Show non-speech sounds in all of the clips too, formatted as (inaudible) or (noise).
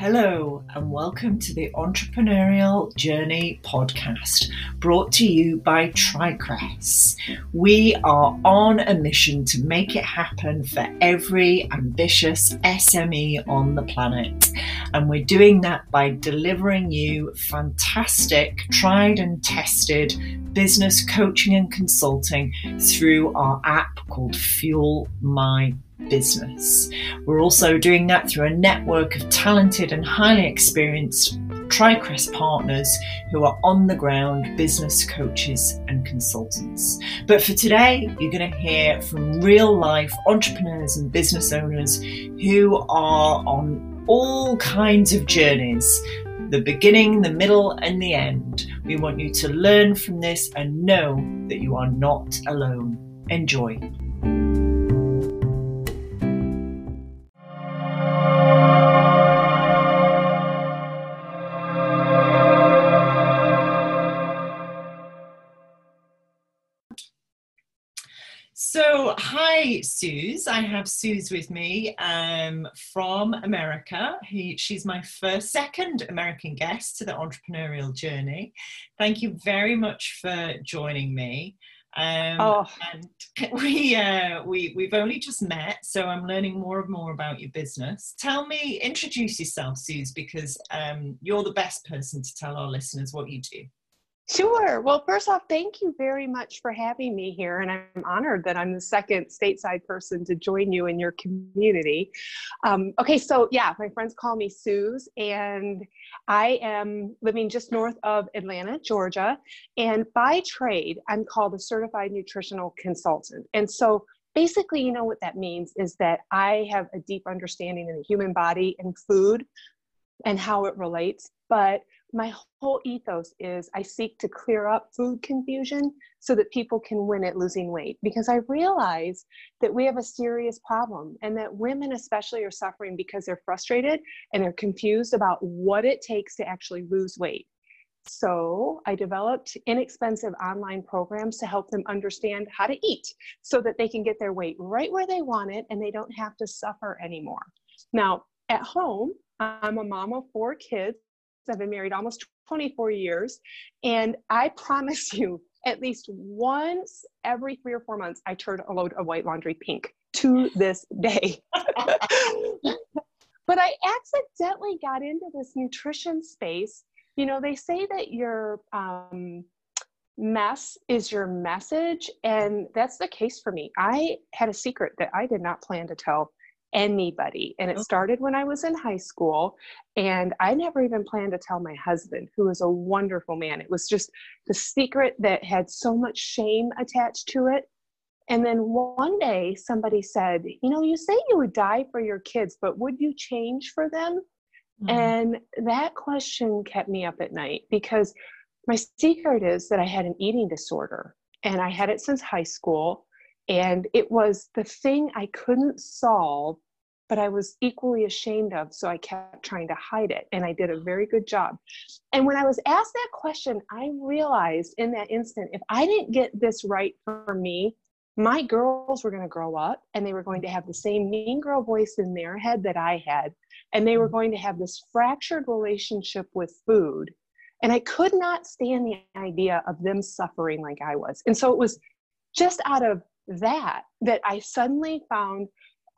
Hello, and welcome to the Entrepreneurial Journey podcast, brought to you by TriCrest. We are on a mission to make it happen for every ambitious SME on the planet. And we're doing that by delivering you fantastic, tried and tested business coaching and consulting through our app called Fuel My business. We're also doing that through a network of talented and highly experienced TriCrest partners who are on the ground business coaches and consultants. But for today, you're going to hear from real life entrepreneurs and business owners who are on all kinds of journeys the beginning, the middle, and the end. We want you to learn from this and know that you are not alone. Enjoy. Hi, Suz. I have Suz with me um, from America. He, she's my first, second American guest to the entrepreneurial journey. Thank you very much for joining me. Um, oh. And (laughs) we, uh, we, we've only just met, so I'm learning more and more about your business. Tell me, introduce yourself, Suz, because um, you're the best person to tell our listeners what you do. Sure. Well, first off, thank you very much for having me here. And I'm honored that I'm the second stateside person to join you in your community. Um, okay, so yeah, my friends call me Suz, and I am living just north of Atlanta, Georgia. And by trade, I'm called a certified nutritional consultant. And so basically, you know what that means is that I have a deep understanding of the human body and food and how it relates. But my whole ethos is I seek to clear up food confusion so that people can win at losing weight because I realize that we have a serious problem and that women, especially, are suffering because they're frustrated and they're confused about what it takes to actually lose weight. So I developed inexpensive online programs to help them understand how to eat so that they can get their weight right where they want it and they don't have to suffer anymore. Now, at home, I'm a mom of four kids I've been married almost 24 years. And I promise (laughs) you, at least once every three or four months, I turn a load of white laundry pink to this day. (laughs) but I accidentally got into this nutrition space. You know, they say that your um, mess is your message, and that's the case for me. I had a secret that I did not plan to tell anybody. And it started when I was in high school. And I never even planned to tell my husband, who is a wonderful man. It was just the secret that had so much shame attached to it. And then one day somebody said, You know, you say you would die for your kids, but would you change for them? Mm-hmm. And that question kept me up at night because my secret is that I had an eating disorder and I had it since high school. And it was the thing I couldn't solve, but I was equally ashamed of. So I kept trying to hide it. And I did a very good job. And when I was asked that question, I realized in that instant if I didn't get this right for me, my girls were going to grow up and they were going to have the same mean girl voice in their head that I had. And they were mm. going to have this fractured relationship with food. And I could not stand the idea of them suffering like I was. And so it was just out of that that I suddenly found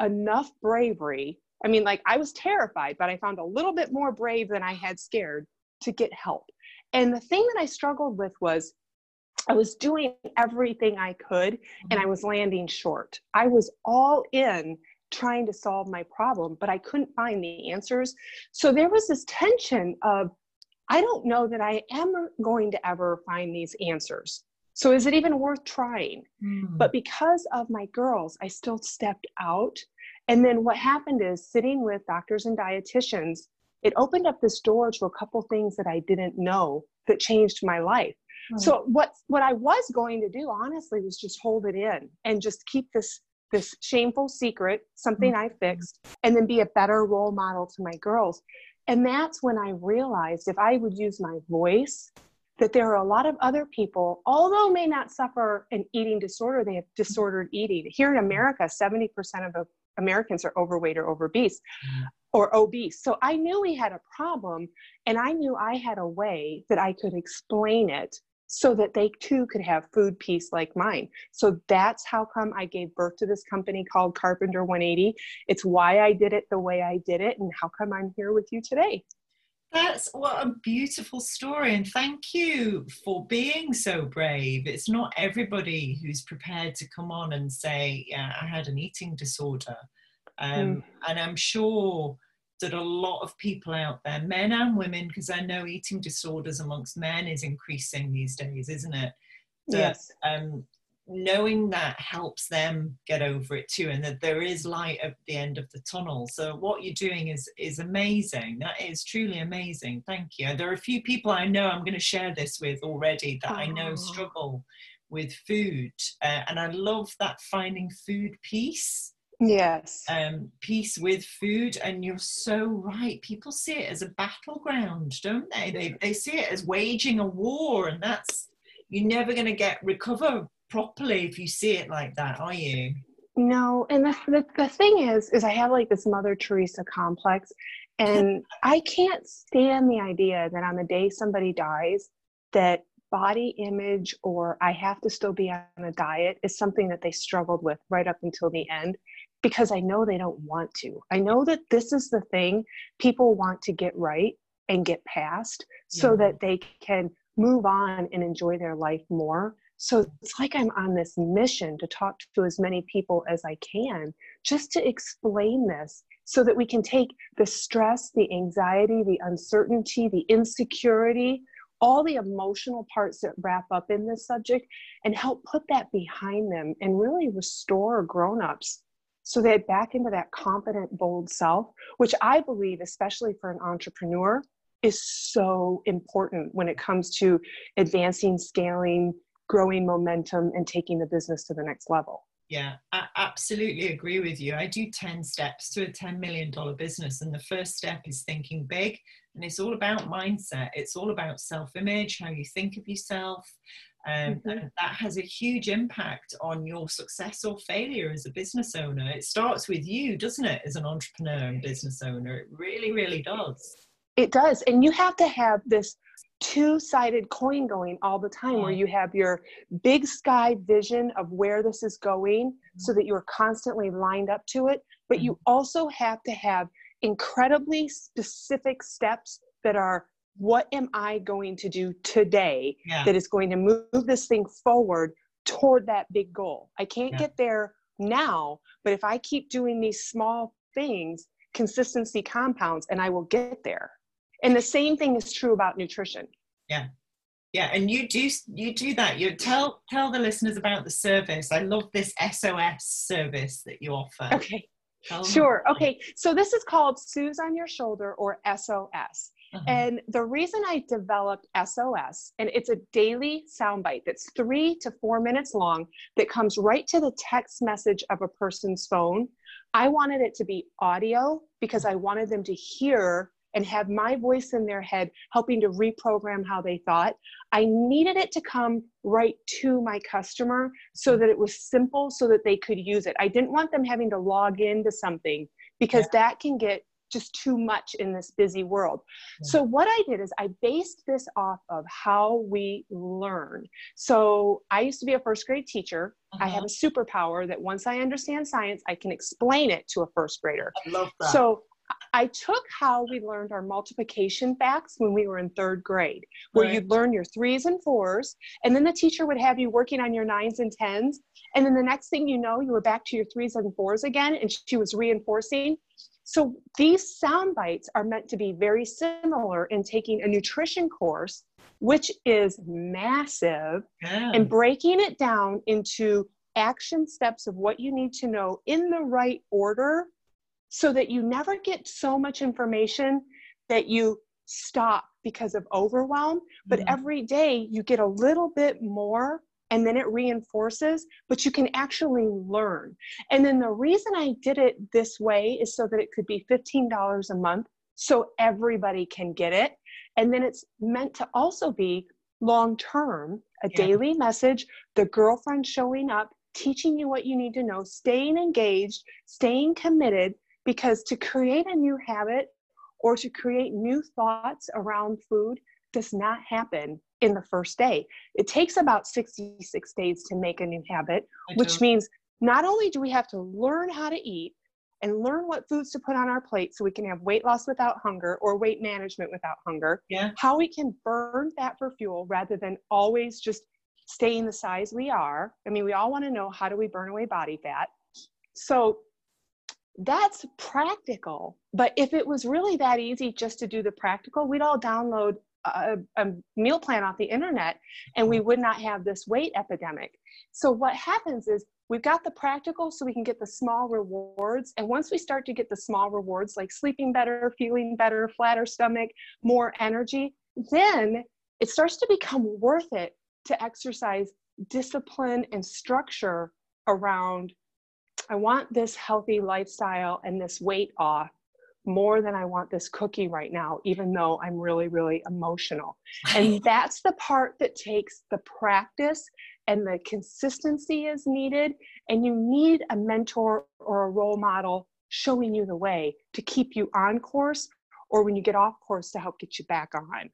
enough bravery. I mean, like I was terrified, but I found a little bit more brave than I had scared to get help. And the thing that I struggled with was I was doing everything I could and I mm-hmm. was landing short. I was all in trying to solve my problem, but I couldn't find the answers. So there was this tension of, I don't know that I am going to ever find these answers. So is it even worth trying? Mm. But because of my girls, I still stepped out. And then what happened is sitting with doctors and dietitians, it opened up this door to a couple things that I didn't know that changed my life. So what what I was going to do honestly was just hold it in and just keep this this shameful secret, something mm. I fixed, and then be a better role model to my girls. And that's when I realized if I would use my voice that there are a lot of other people, although may not suffer an eating disorder, they have disordered eating. Here in America, 70% of Americans are overweight or obese mm. or obese. So I knew we had a problem and I knew I had a way that I could explain it so that they too could have food peace like mine. So that's how come I gave birth to this company called CarpenterOne80. It's why I did it the way I did it and how come I'm here with you today. That's what a beautiful story, and thank you for being so brave. It's not everybody who's prepared to come on and say, Yeah, I had an eating disorder. Um, mm. And I'm sure that a lot of people out there, men and women, because I know eating disorders amongst men is increasing these days, isn't it? That, yes. Um, knowing that helps them get over it too, and that there is light at the end of the tunnel. So what you're doing is is amazing. That is truly amazing. Thank you. There are a few people I know I'm going to share this with already that I know struggle with food, uh, and I love that finding food peace yes um, peace with food and you're so right people see it as a battleground don't they they, they see it as waging a war and that's you're never going to get recover properly if you see it like that are you no and the, the, the thing is is i have like this mother teresa complex and (laughs) i can't stand the idea that on the day somebody dies that body image or I have to still be on a diet is something that they struggled with right up until the end because I know they don't want to. I know that this is the thing people want to get right and get past so yeah. that they can move on and enjoy their life more. So it's like I'm on this mission to talk to as many people as I can just to explain this so that we can take the stress, the anxiety, the uncertainty, the insecurity, all the emotional parts that wrap up in this subject and help put that behind them and really restore grown-ups so they're back into that confident, bold self, which I believe, especially for an entrepreneur, is so important when it comes to advancing, scaling, growing momentum, and taking the business to the next level. Yeah, I absolutely agree with you. I do 10 steps to a $10 million business. And the first step is thinking big. And it's all about mindset, it's all about self image, how you think of yourself, um, mm-hmm. and that has a huge impact on your success or failure as a business owner. It starts with you, doesn't it, as an entrepreneur and business owner? It really, really does. It does. And you have to have this two sided coin going all the time where you have your big sky vision of where this is going mm-hmm. so that you're constantly lined up to it. But you mm-hmm. also have to have incredibly specific steps that are what am I going to do today yeah. that is going to move this thing forward toward that big goal? I can't yeah. get there now, but if I keep doing these small things, consistency compounds and I will get there. And the same thing is true about nutrition. Yeah. Yeah, and you do you do that. You tell tell the listeners about the service. I love this SOS service that you offer. Okay. sure. Okay. So this is called Suz on Your Shoulder or SOS. Uh-huh. And the reason I developed SOS, and it's a daily soundbite that's three to four minutes long that comes right to the text message of a person's phone. I wanted it to be audio because I wanted them to hear and have my voice in their head helping to reprogram how they thought. I needed it to come right to my customer so that it was simple so that they could use it. I didn't want them having to log into something because yeah. that can get just too much in this busy world. Yeah. So, what I did is I based this off of how we learn. So, I used to be a first grade teacher. Uh-huh. I have uh-huh. a superpower that once I understand science, I can explain it to a first grader. I love that. So, I took how we learned our multiplication facts when we were in third grade, where right. you'd learn your threes and fours, and then the teacher would have you working on your nines and tens. And then the next thing you know, you were back to your threes and fours again, and she was reinforcing. So these sound bites are meant to be very similar in taking a nutrition course, which is massive, yeah. and breaking it down into action steps of what you need to know in the right order so that you never get so much information that you stop because of overwhelm. But mm-hmm. every day you get a little bit more and then it reinforces, but you can actually learn. And then the reason I did it this way is so that it could be $15 a month so everybody can get it. And then it's meant to also be long term, a yeah. daily message, the girlfriend showing up teaching you what you need to know, staying engaged, staying committed, because to create a new habit or to create new thoughts around food does not happen in the first day. It takes about 66 days to make a new habit, which means not only do we have to learn how to eat and learn what foods to put on our plate so we can have weight loss without hunger or weight management without hunger, yeah. how we can burn fat for fuel rather than always just staying the size we are. I mean, we all want to know how do we burn away body fat. So that's practical. But if it was really that easy just to do the practical, we'd all download a, a, meal plan off the internet and we mm-hmm. would not have this weight epidemic. So what happens is we've got the practical so we can get the small rewards. And once we start to get the small rewards like sleeping better, feeling better, flatter stomach, more energy, then it starts to become worth it to exercise discipline and structure around I want this healthy lifestyle and this weight off more than I want this cookie right now, even though I'm really, really emotional. And (laughs) that's the part that takes the practice and the consistency is needed. And you need a mentor or a role model showing you the way to keep you on course or when you get off course to help get you back on.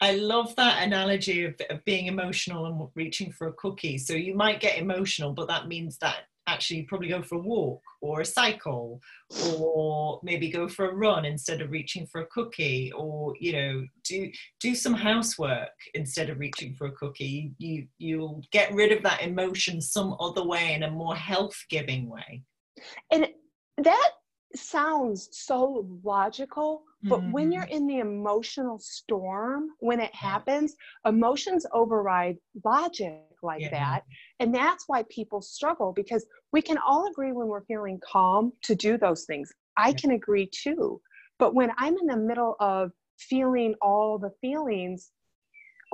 I love that analogy of, of being emotional and reaching for a cookie. So you might get emotional, but that means that actually probably go for a walk or a cycle or maybe go for a run instead of reaching for a cookie or you know do do some housework instead of reaching for a cookie. You you'll get rid of that emotion some other way in a more health giving way. And that sounds so logical but mm-hmm. when you're in the emotional storm when it happens emotions override logic like yeah. that. And that's why people struggle because we can all agree when we're feeling calm to do those things. I yeah. can agree too. But when I'm in the middle of feeling all the feelings,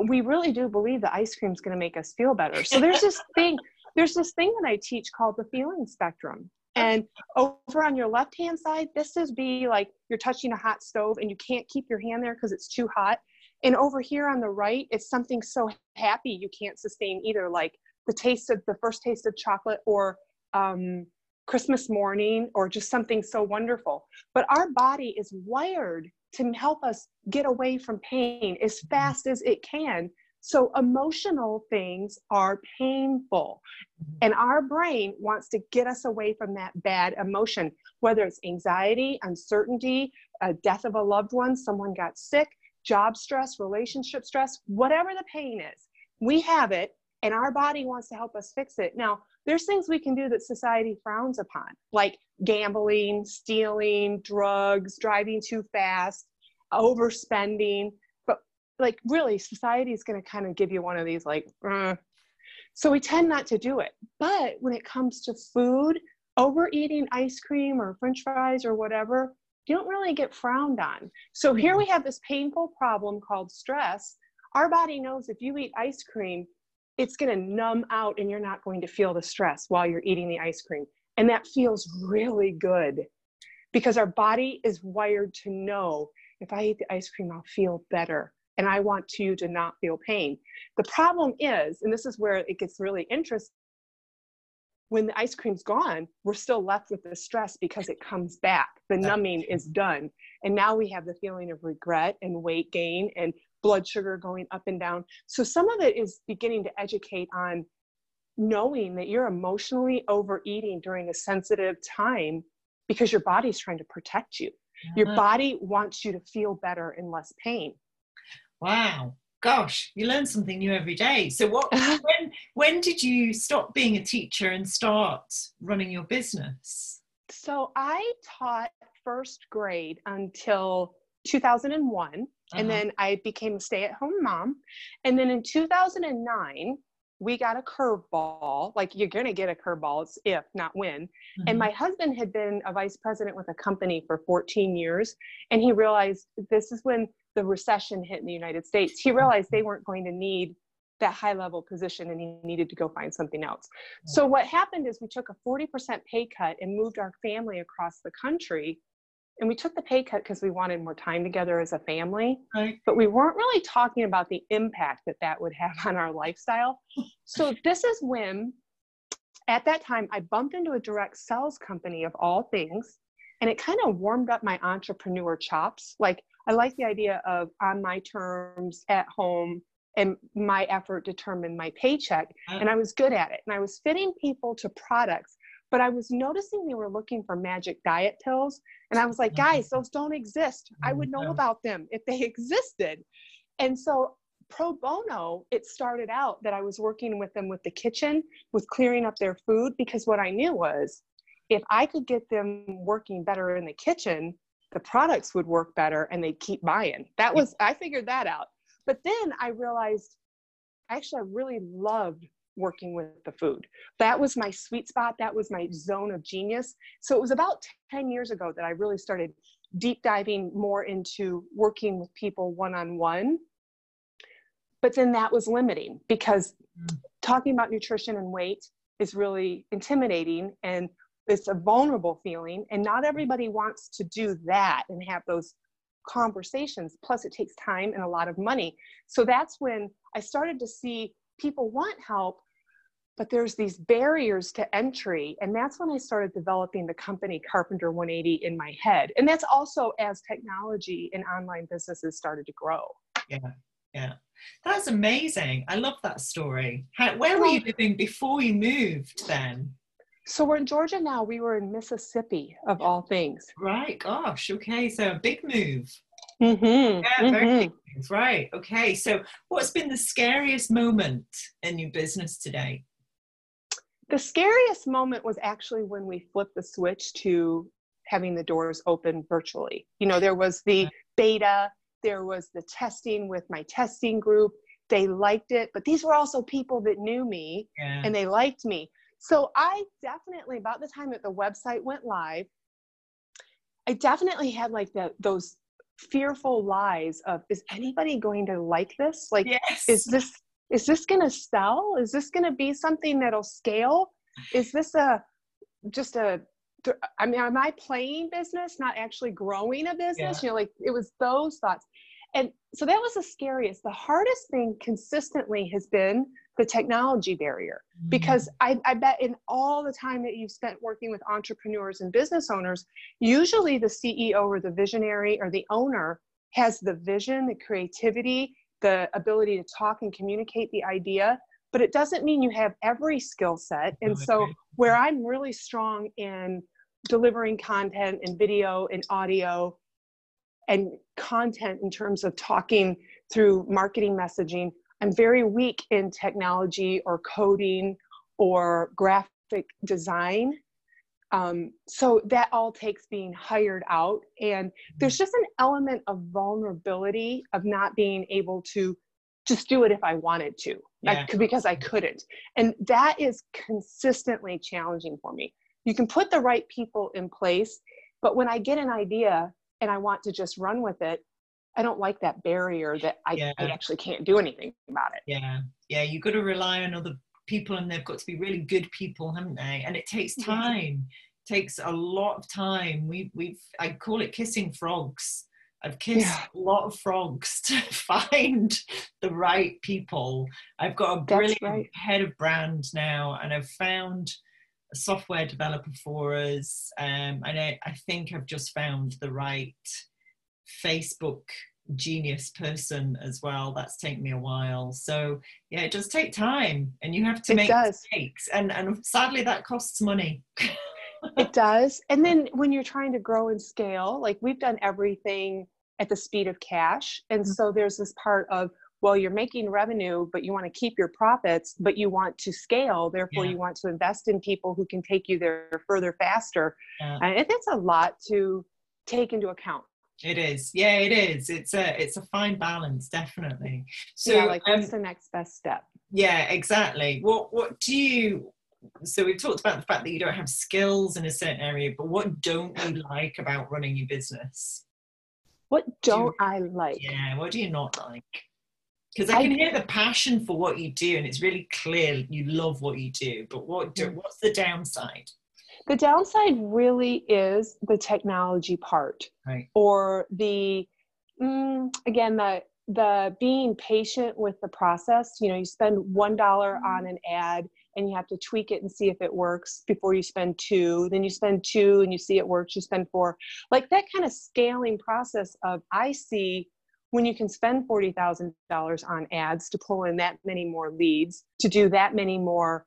we really do believe the ice cream is going to make us feel better. So there's this (laughs) thing, there's this thing that I teach called the feeling spectrum. And over on your left hand side, this is be like you're touching a hot stove and you can't keep your hand there because it's too hot. And over here on the right, it's something so happy you can't sustain either, like the taste of the first taste of chocolate or um, Christmas morning or just something so wonderful. But our body is wired to help us get away from pain as mm-hmm. fast as it can. So emotional things are painful. Mm-hmm. And our brain wants to get us away from that bad emotion, whether it's anxiety, uncertainty, a death of a loved one, someone got sick, job stress, relationship stress, whatever the pain is, we have it and our body wants to help us fix it. Now, there's things we can do that society frowns upon, like gambling, stealing, drugs, driving too fast, overspending. But like, really, society is going to kind of give you one of these, like, uh. so we tend not to do it. But when it comes to food, overeating ice cream or french fries or whatever, you don't really get frowned on. So here mm-hmm. we have this painful problem called stress. Our body knows if you eat ice cream, it's going to numb out and you're not going to feel the stress while you're eating the ice cream. And that feels really good because our body is wired to know if I eat the ice cream, I'll feel better. And I want you to not feel pain. The problem is, and this is where it gets really interesting, when the ice cream's gone, we're still left with the stress because it comes back. The numbing is done. And now we have the feeling of regret and weight gain and blood sugar going up and down. So some of it is beginning to educate on knowing that you're emotionally overeating during a sensitive time because your body's trying to protect you. Your body wants you to feel better and less pain. Wow gosh, you learn something new every day. So what (laughs) when when did you stop being a teacher and start running your business? So I taught first grade until 2001 uh-huh. and then I became a stay-at-home mom. And then in 2009 we got a curveball. Like you're going to get a curveball. It's if, not when. Mm-hmm. And my husband had been a vice president with a company for 14 years. And he realized this is when the recession hit in the United States, he realized they weren't going to need that high level position and he needed to go find something else. So what happened is we took a 40% pay cut and moved our family across the country. And we took the pay cut because we wanted more time together as a family. Right. But we weren't really talking about the impact that that would have on our lifestyle. So this is when at that time, I bumped into a direct sales company of all things, and it kind of warmed up my entrepreneur chops. Like, I like the idea of on my terms at home and my effort determined my paycheck. And I was good at it. And I was fitting people to products, but I was noticing they were looking for magic diet pills. And I was like, guys, mm-hmm. those don't exist. I would know about them if they (laughs) existed. And so pro bono, it started out that I was working with them with the kitchen, with clearing up their food, because what I knew was if I could get them working better in the kitchen, the products would work better and they'd keep buying. That was, I figured that out. But then I realized actually I really loved working with the food. That was my sweet spot. That was my zone of genius. So it was about 10 years ago that I really started deep diving more into working with people one on one but then that was limiting because mm. talking about nutrition and weight is really intimidating and it's a vulnerable feeling and not mm-hmm. everybody wants to do that and have those conversations. Plus it takes time and a lot of money. So that's when i started to see people want help but there's these barriers to entry. And that's when i started developing the company CarpenterOne80 in my head. And that's also as technology and online businesses started to grow. Yeah yeah. That's amazing. I love that story. How, where were you living before you moved then? So we're in Georgia now. We were in Mississippi, of all things. Right. Gosh. Okay. So a big move. Mm-hmm. Yeah, very mm-hmm. big move. Right. Okay. So what's been the scariest moment in your business today? The scariest moment was actually when we flipped the switch to having the doors open virtually. You know, there was the beta there was the testing with my testing group. They liked it, but these were also people that knew me yeah. and they liked me. So I definitely, about the time that the website went live, I definitely had like the, those fearful lies of is anybody going to like this like yes. is this is this going to sell is this going to be something that'll scale is this a just a I mean, am I playing business, not actually growing a business? Yeah. You know, like it was those thoughts. And so that was the scariest. The hardest thing consistently has been the technology barrier mm-hmm. because I, I bet in all the time that you've spent working with entrepreneurs and business owners, usually the CEO or the visionary or the owner has the vision, the creativity, the ability to talk and communicate the idea but it doesn't mean you have every skill set. And so, where I'm really strong in delivering content and video and audio and content in terms of talking through marketing messaging, I'm very weak in technology or coding or graphic design. Um, so that all takes being hired out. And there's just an element of vulnerability of not being able to just do it if I wanted to, yeah. I, because I couldn't. And that is consistently challenging for me. You can put the right people in place, but when I get an idea and I want to just run with it, I don't like that barrier that I, yeah. I actually can't do anything about it. Yeah, yeah, you've got to rely on other people, and they've got to be really good people, haven't they? And it takes time. It takes a lot of time. We we've I call it kissing frogs I've kissed yeah. a lot of frogs (laughs) to find the right people. I've got a brilliant right. head of brand now, and I've found a software developer for us. Um, and I, I think I've just found the right Facebook genius person as well. That's taken me a while. So yeah, it does take time, and you have to it make does. mistakes, and and sadly that costs money. (laughs) it does. And then when you're trying to grow and scale, like we've done everything at the speed of cash. And mm-hmm. so there's this part of, well, you're making revenue, but you want to keep your profits, but you want to scale. Therefore, yeah. you want to invest in people who can take you there further faster. Yeah. And it's a lot to take into account. It is. Yeah, it is. It's a it's a fine balance, definitely. So yeah, like what's um, the next best step? Yeah, exactly. What what do you so we've talked about the fact that you don't have skills in a certain area, but what don't you like about running your business? What don't do you, I like? Yeah, what do you not like? Because I can I, hear the passion for what you do, and it's really clear you love what you do. But what do, mm. what's the downside? The downside really is the technology part, right. or the mm, again the the being patient with the process. You know, you spend one dollar on an ad and you have to tweak it and see if it works before you spend two then you spend two and you see it works you spend four like that kind of scaling process of i see when you can spend $40,000 on ads to pull in that many more leads to do that many more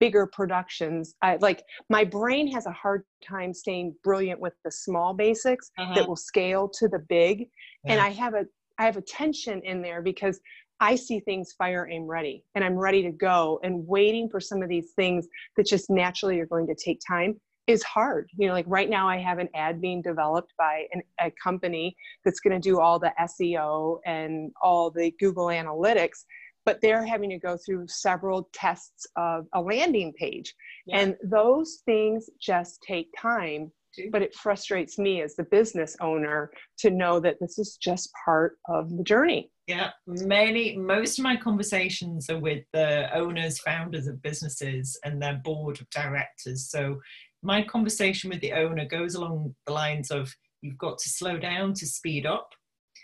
bigger productions I, like my brain has a hard time staying brilliant with the small basics uh-huh. that will scale to the big yeah. and i have a i have a tension in there because I see things fire aim ready and I'm ready to go and waiting for some of these things that just naturally are going to take time is hard. You know, like right now I have an ad being developed by an, a company that's going to do all the SEO and all the Google Analytics, but they're having to go through several tests of a landing page. Yeah. And those things just take time but it frustrates me as the business owner to know that this is just part of the journey. Yeah, many, most of my conversations are with the owners, founders of businesses and their board of directors. So my conversation with the owner goes along the lines of you've got to slow down to speed up.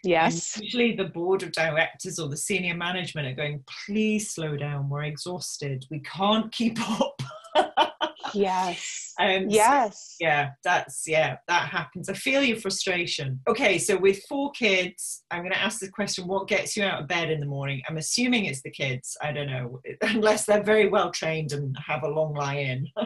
Yes. And usually the board of directors or the senior management are going, please slow down. We're exhausted. We can't keep (laughs) up. Yes. Um, yes. So, yeah, that's yeah, that happens. I feel your frustration. Okay, so with four kids, I'm going to ask the question: What gets you out of bed in the morning? I'm assuming it's the kids. I don't know, (laughs) unless they're very well trained and have a long lie-in. (laughs)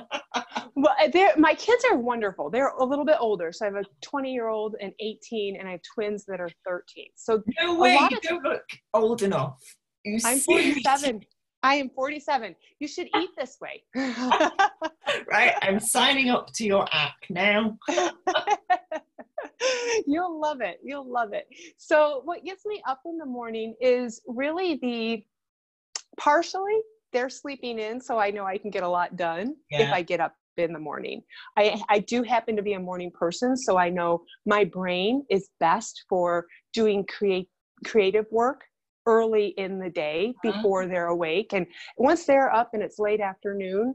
well, uh, my kids are wonderful. They're a little bit older, so I have a 20 year old and 18, and I have twins that are 13. So no way, you don't look old enough. You I'm 47. I am 47. You should eat this way. (laughs) right. I'm signing up to your app now. (laughs) You'll love it. You'll love it. So, what gets me up in the morning is really the partially they're sleeping in, so I know I can get a lot done yeah. if I get up in the morning. I, I do happen to be a morning person, so I know my brain is best for doing create creative work early in the day uh-huh. before they're awake. And once they're up and it's late afternoon,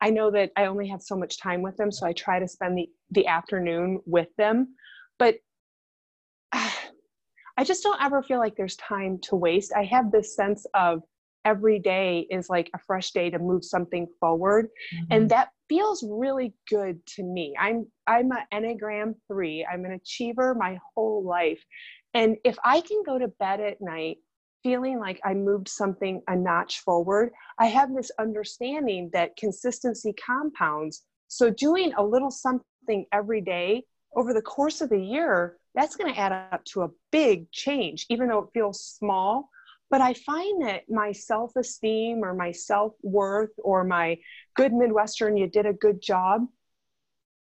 I know that I only have so much time with them, so I try to spend the, the afternoon with them. But uh, (sighs) I just don't ever feel like there's time to waste. I have this sense of every day is like a fresh day to move something forward, mm-hmm. and that feels really good to me. I'm I'm an Enneagram three. I'm an achiever my whole life, and if I can go to bed at night feeling like I moved something a notch forward, I have this understanding that consistency compounds. So, doing a little something every day over the course of the year, that's going to add up to a big change, even though it feels small. But I find that my self esteem or my self worth or my good Midwestern, you did a good job,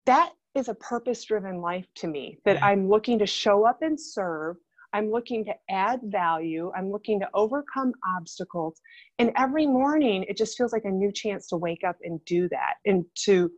that is a purpose driven life to me that mm-hmm. I'm looking to show up and serve I'm looking to add value. I'm looking to overcome obstacles. And every morning, it just feels like a new chance to wake up and do that and to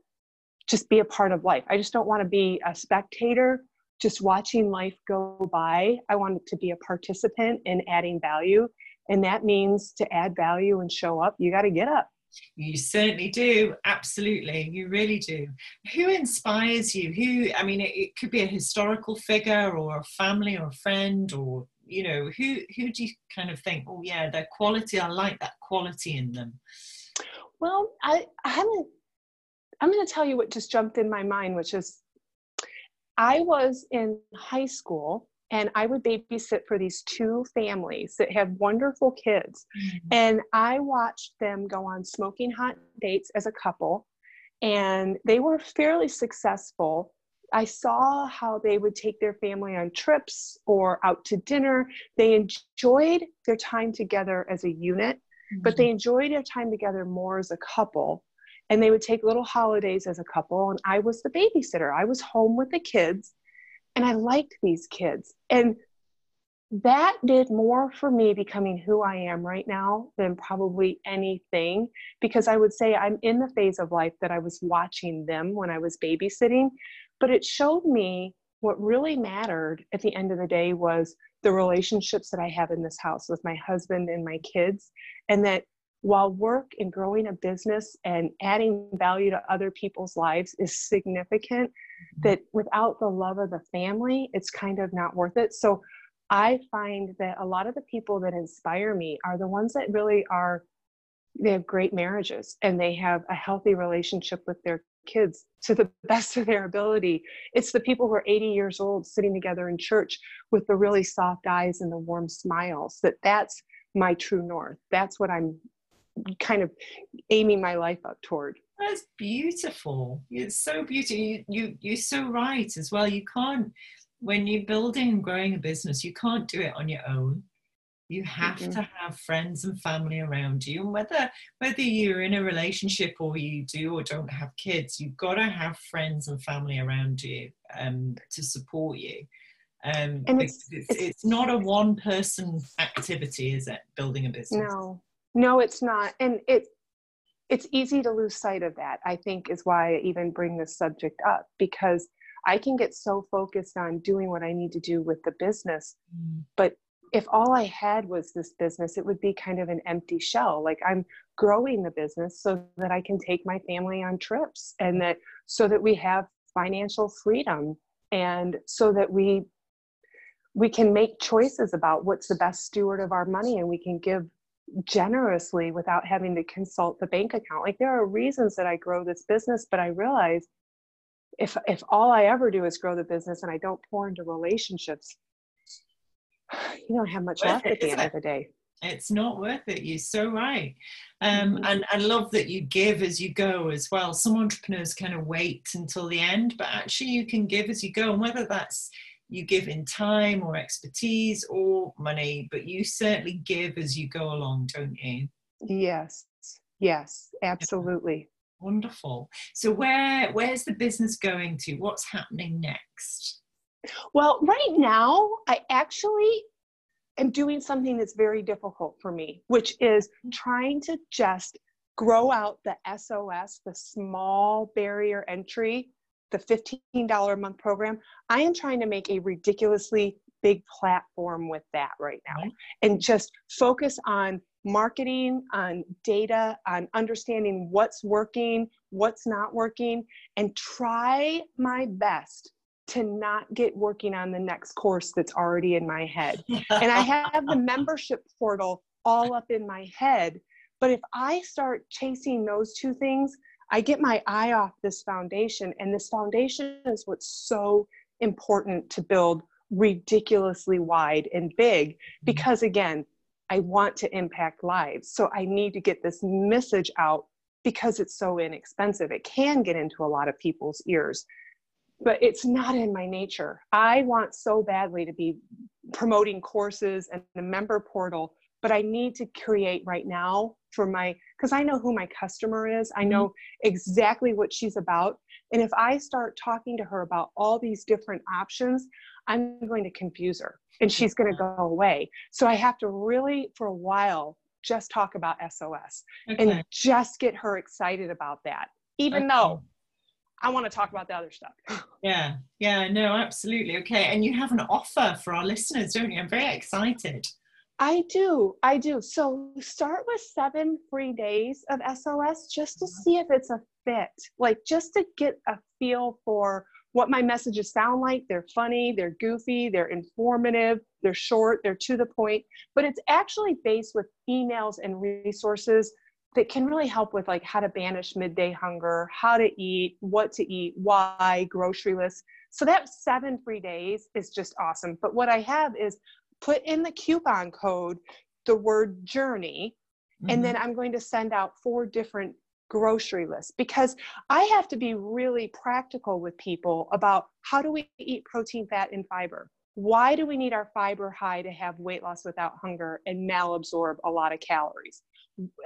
just be a part of life. I just don't want to be a spectator just watching life go by. I want to be a participant in adding value. And that means to add value and show up, you got to get up. You certainly do. Absolutely. You really do. Who inspires you? Who, I mean, it, it, could be a historical figure or a family or a friend or, you know, who, who do you kind of think, oh, yeah, their quality, I like that quality in them? Well, I, I haven't, I'm going to tell you what just jumped in my mind, which is I was in high school and I would babysit for these two families that have wonderful kids. Mm-hmm. And I watched them go on smoking hot dates as a couple, and they were fairly successful. I saw how they would take their family on trips or out to dinner. They enjoyed their time together as a unit, mm-hmm. but they enjoyed their time together more as a couple. And they would take little holidays as a couple, and I was the babysitter. I was home with the kids and I liked these kids. And that did more for me becoming who I am right now than probably anything because I would say I'm in the phase of life that I was watching them when I was babysitting, but it showed me what really mattered at the end of the day was the relationships that I have in this house with my husband and my kids, and that while work and growing a business and adding value to other people's lives is significant. That without the love of the family, it's kind of not worth it. So I find that a lot of the people that inspire me are the ones that really are they have great marriages and they have a healthy relationship with their kids to the (laughs) best of their ability. It's the people who are 80 years old sitting together in church with the really soft eyes and the warm smiles that that's my true north. That's what I'm kind of aiming my life up toward. That's beautiful. It's so beautiful. You, you you're so right as well. You can't when you're building and growing a business, you can't do it on your own. You have mm-hmm. to have friends and family around you. And whether whether you're in a relationship or you do or don't have kids, you've got to have friends and family around you um, to support you. Um, and it's, it's, it's, it's not a one person activity, is it? Building a business. No, no, it's not. And it it's easy to lose sight of that. I think is why I even bring this subject up because I can get so focused on doing what I need to do with the business, mm. but if all I had was this business, it would be kind of an empty shell. Like I'm growing the business so that I can take my family on trips and that so that we have financial freedom and so that we we can make choices about what's the best steward of our money and we can give generously without having to consult the bank account. Like there are reasons that I grow this business, but I realize if if all I ever do is grow the business and I don't pour into relationships, you don't have much worth left it, at the end it? of the day. It's not worth it. You're so right. Um, mm-hmm. And I love that you give as you go as well. Some entrepreneurs kind of wait until the end, but actually you can give as you go. And whether that's you give in time or expertise or money, but you certainly give as you go along, don't you? Yes, yes, absolutely. Yeah. Wonderful. So where where's the business going to? What's happening next? Well, right now, I actually am doing something that's very difficult for me, which is trying to just grow out the SOS, the small barrier entry, the $15 a month program. I am trying to make a ridiculously big platform with that right now and just focus on marketing, on data, on understanding what's working, what's not working, and try my best to not get working on the next course that's already in my head. (laughs) and I have the membership portal all up in my head. But if I start chasing those two things, I get my eye off this foundation. And this foundation is what's so important to build ridiculously wide and big mm-hmm. because, again, I want to impact lives. So I need to get this message out because it's so inexpensive. It can get into a lot of people's ears but it's not in my nature. I want so badly to be promoting courses and the member portal, but I need to create right now for my because I know who my customer is. I know mm-hmm. exactly what she's about. And if I start talking to her about all these different options, I'm going to confuse her and she's going to go away. So I have to really, for a while, just talk about SOS okay. and just get her excited about that, even okay. though I want to talk about the other stuff. (laughs) yeah, yeah, no, absolutely. Okay. And you have an offer for our listeners, don't you? I'm very excited. I do. I do. So start with seven free days of SOS just to uh-huh. see if it's a fit, like just to get a feel for what my messages sound like. They're funny, they're goofy, they're informative, they're short, they're to the point, but it's actually based with emails and resources that can really help with like how to banish midday hunger, how to eat, what to eat, why, grocery lists. So that seven free days is just awesome. But what I have is put in the coupon code the word journey, mm-hmm. and then. I'm going to send out four different grocery lists because I have to be really practical with people about how do we eat protein, fat, and fiber. Why do we need our fiber high to have weight loss without hunger and malabsorb a lot of calories?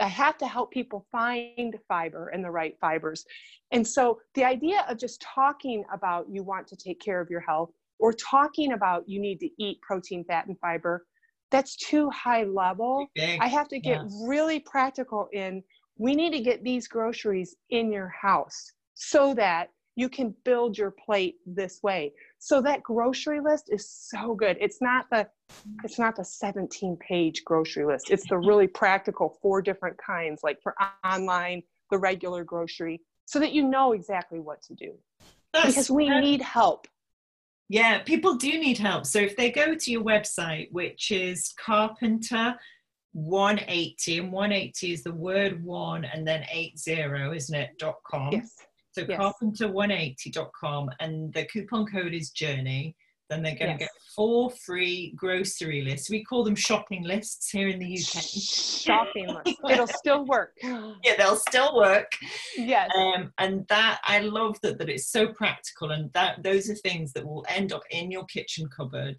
I have to help people find fiber and the right fibers. And so the idea of just talking about you want to take care of your health or talking about you need to eat protein, fat, and fiber, that's too high level. I have to get yes. really practical in we need to get these groceries in your house so that you can build your plate this way. So that grocery list is so good. It's not the it's not the 17 page grocery list. It's the really practical four different kinds like for online the regular grocery so that you know exactly what to do. That's, because we need help yeah people do need help. So if they go to your website which is carpenter 180 and 180 is the word one and then 80 isn't it dot com? Yes. So yes. carpenterone80.com and the coupon code is journey then they're going to Yes. get four free grocery lists. We call them shopping lists here in the uk shopping (laughs) lists. it'll still work. (laughs) Yeah they'll still work. Yes. Um, and that i love that that it's so practical and that those are things that will end up in your kitchen cupboard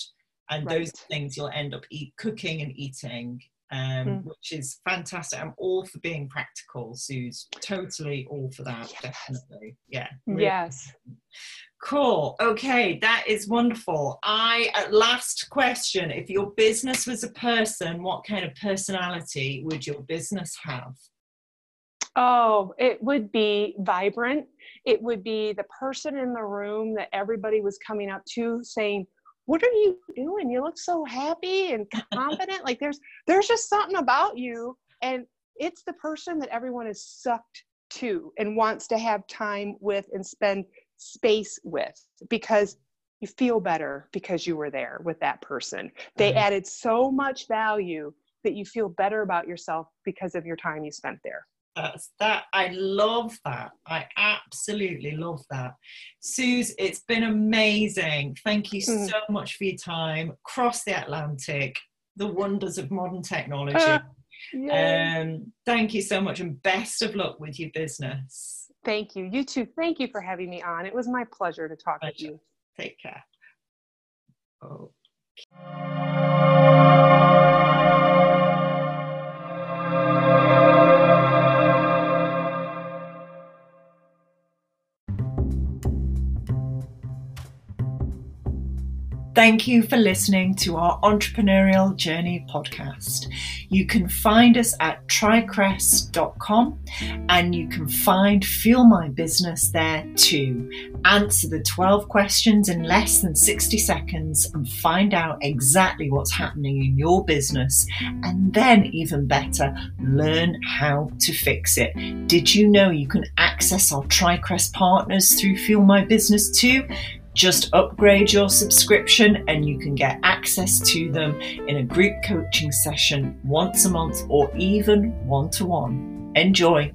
and those things you'll end up eat, cooking and eating um, Mm. which is fantastic. I'm all for being practical Suz. Totally all for that Yes. definitely. Yeah really. Yes Cool. Okay, that is wonderful. I uh, last question: If your business was a person, what kind of personality would your business have? Oh, it would be vibrant. It would be the person in the room that everybody was coming up to saying, "What are you doing? You look so happy and (laughs) confident. like there's there's just something about you." And it's the person that everyone is sucked to and wants to have time with and spend space with because you feel better because you were there with that person. They Right. added so much value that you feel better about yourself because of your time you spent there. That's that. I love that. I absolutely love that. Suz, it's been amazing. Thank you Mm. so much for your time. Cross the Atlantic, the wonders of modern technology. Ah, Yay. um, thank you so much, and best of luck with your business. Thank you. You too. Thank you for having me on. It was my pleasure to talk with you. Take care. Oh. Thank you for listening to our Entrepreneurial Journey podcast. You can find us at tricrest.com and you can find Fuel My Business there too. Answer the 12 questions in less than 60 seconds and find out exactly what's happening in your business. And then, even better, learn how to fix it. Did you know you can access our TriCrest partners through Fuel My Business too? Just upgrade your subscription and you can get access to them in a group coaching session once a month or even one to one. Enjoy!